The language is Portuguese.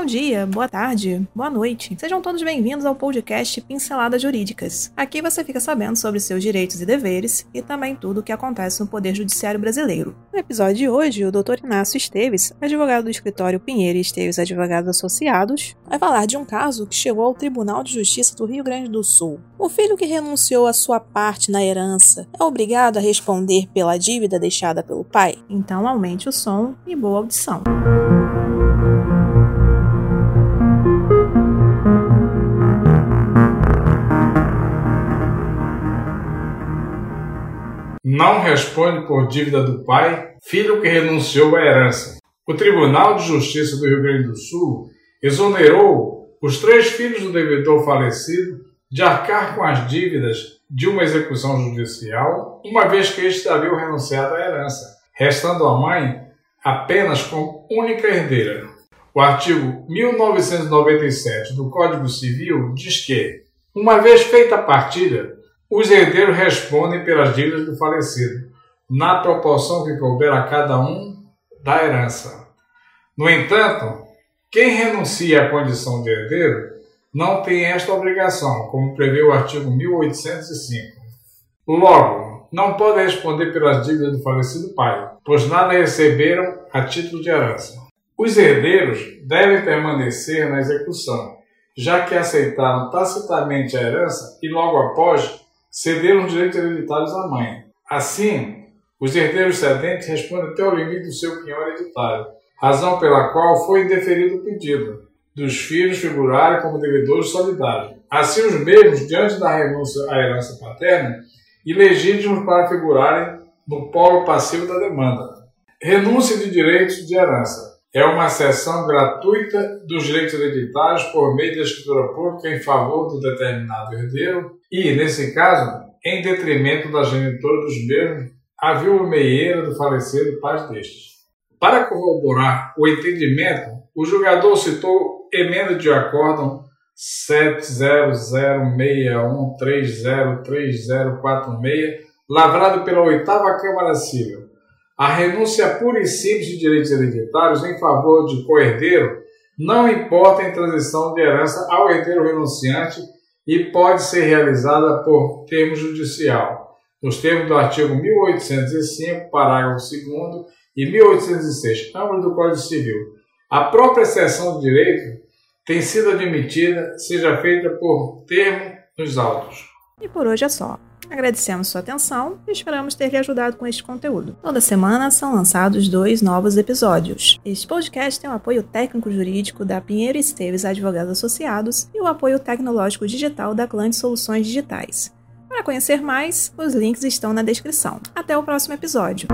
Bom dia, boa tarde, boa noite. Sejam todos bem-vindos ao podcast Pinceladas Jurídicas. Aqui você fica sabendo sobre seus direitos e deveres e também tudo o que acontece no Poder Judiciário Brasileiro. No episódio de hoje, o Dr. Inácio Esteves, advogado do escritório Pinheiro e Esteves Advogados Associados, vai falar de um caso que chegou ao Tribunal de Justiça do Rio Grande do Sul. O filho que renunciou à sua parte na herança é obrigado a responder pela dívida deixada pelo pai? Então aumente o som e boa audição. Não responde por dívida do pai, filho que renunciou à herança. O Tribunal de Justiça do Rio Grande do Sul exonerou os três filhos do devedor falecido de arcar com as dívidas de uma execução judicial, uma vez que este havia renunciado à herança, restando a mãe apenas como única herdeira. O artigo 1997 do Código Civil diz que, uma vez feita a partilha, os herdeiros respondem pelas dívidas do falecido, na proporção que couber a cada um da herança. No entanto, quem renuncia à condição de herdeiro não tem esta obrigação, como prevê o artigo 1805. Logo, não pode responder pelas dívidas do falecido pai, pois nada receberam a título de herança. Os herdeiros devem permanecer na execução, já que aceitaram tacitamente a herança e logo após cederam direitos hereditários à mãe. Assim, os herdeiros cedentes respondem até o limite do seu quinhão hereditário, razão pela qual foi indeferido o pedido dos filhos figurarem como devedores solidários. Assim, os mesmos, diante da renúncia à herança paterna, ilegítimos para figurarem no polo passivo da demanda. Renúncia de direitos de herança é uma cessão gratuita dos direitos hereditários por meio da escritura pública em favor do determinado herdeiro e, nesse caso, em detrimento da genitora dos mesmos, a viúva meieira do falecido pai destes. Para corroborar o entendimento, o julgador citou emenda de acórdão 7006130303046, lavrado pela oitava Câmara Civil, a renúncia pura e simples de direitos hereditários em favor de co-herdeiro não importa em transição de herança ao herdeiro renunciante e pode ser realizada por termo judicial, nos termos do artigo 1805, parágrafo 2 e 1806, ambos do Código Civil. A própria exceção de direito tem sido admitida, seja feita por termo nos autos. E por hoje é só. Agradecemos sua atenção e esperamos ter lhe ajudado com este conteúdo. Toda semana são lançados dois novos episódios. Este podcast tem o apoio técnico-jurídico da Pinheiro Esteves Advogados Associados e o apoio tecnológico digital da Clã de Soluções Digitais. Para conhecer mais, os links estão na descrição. Até o próximo episódio.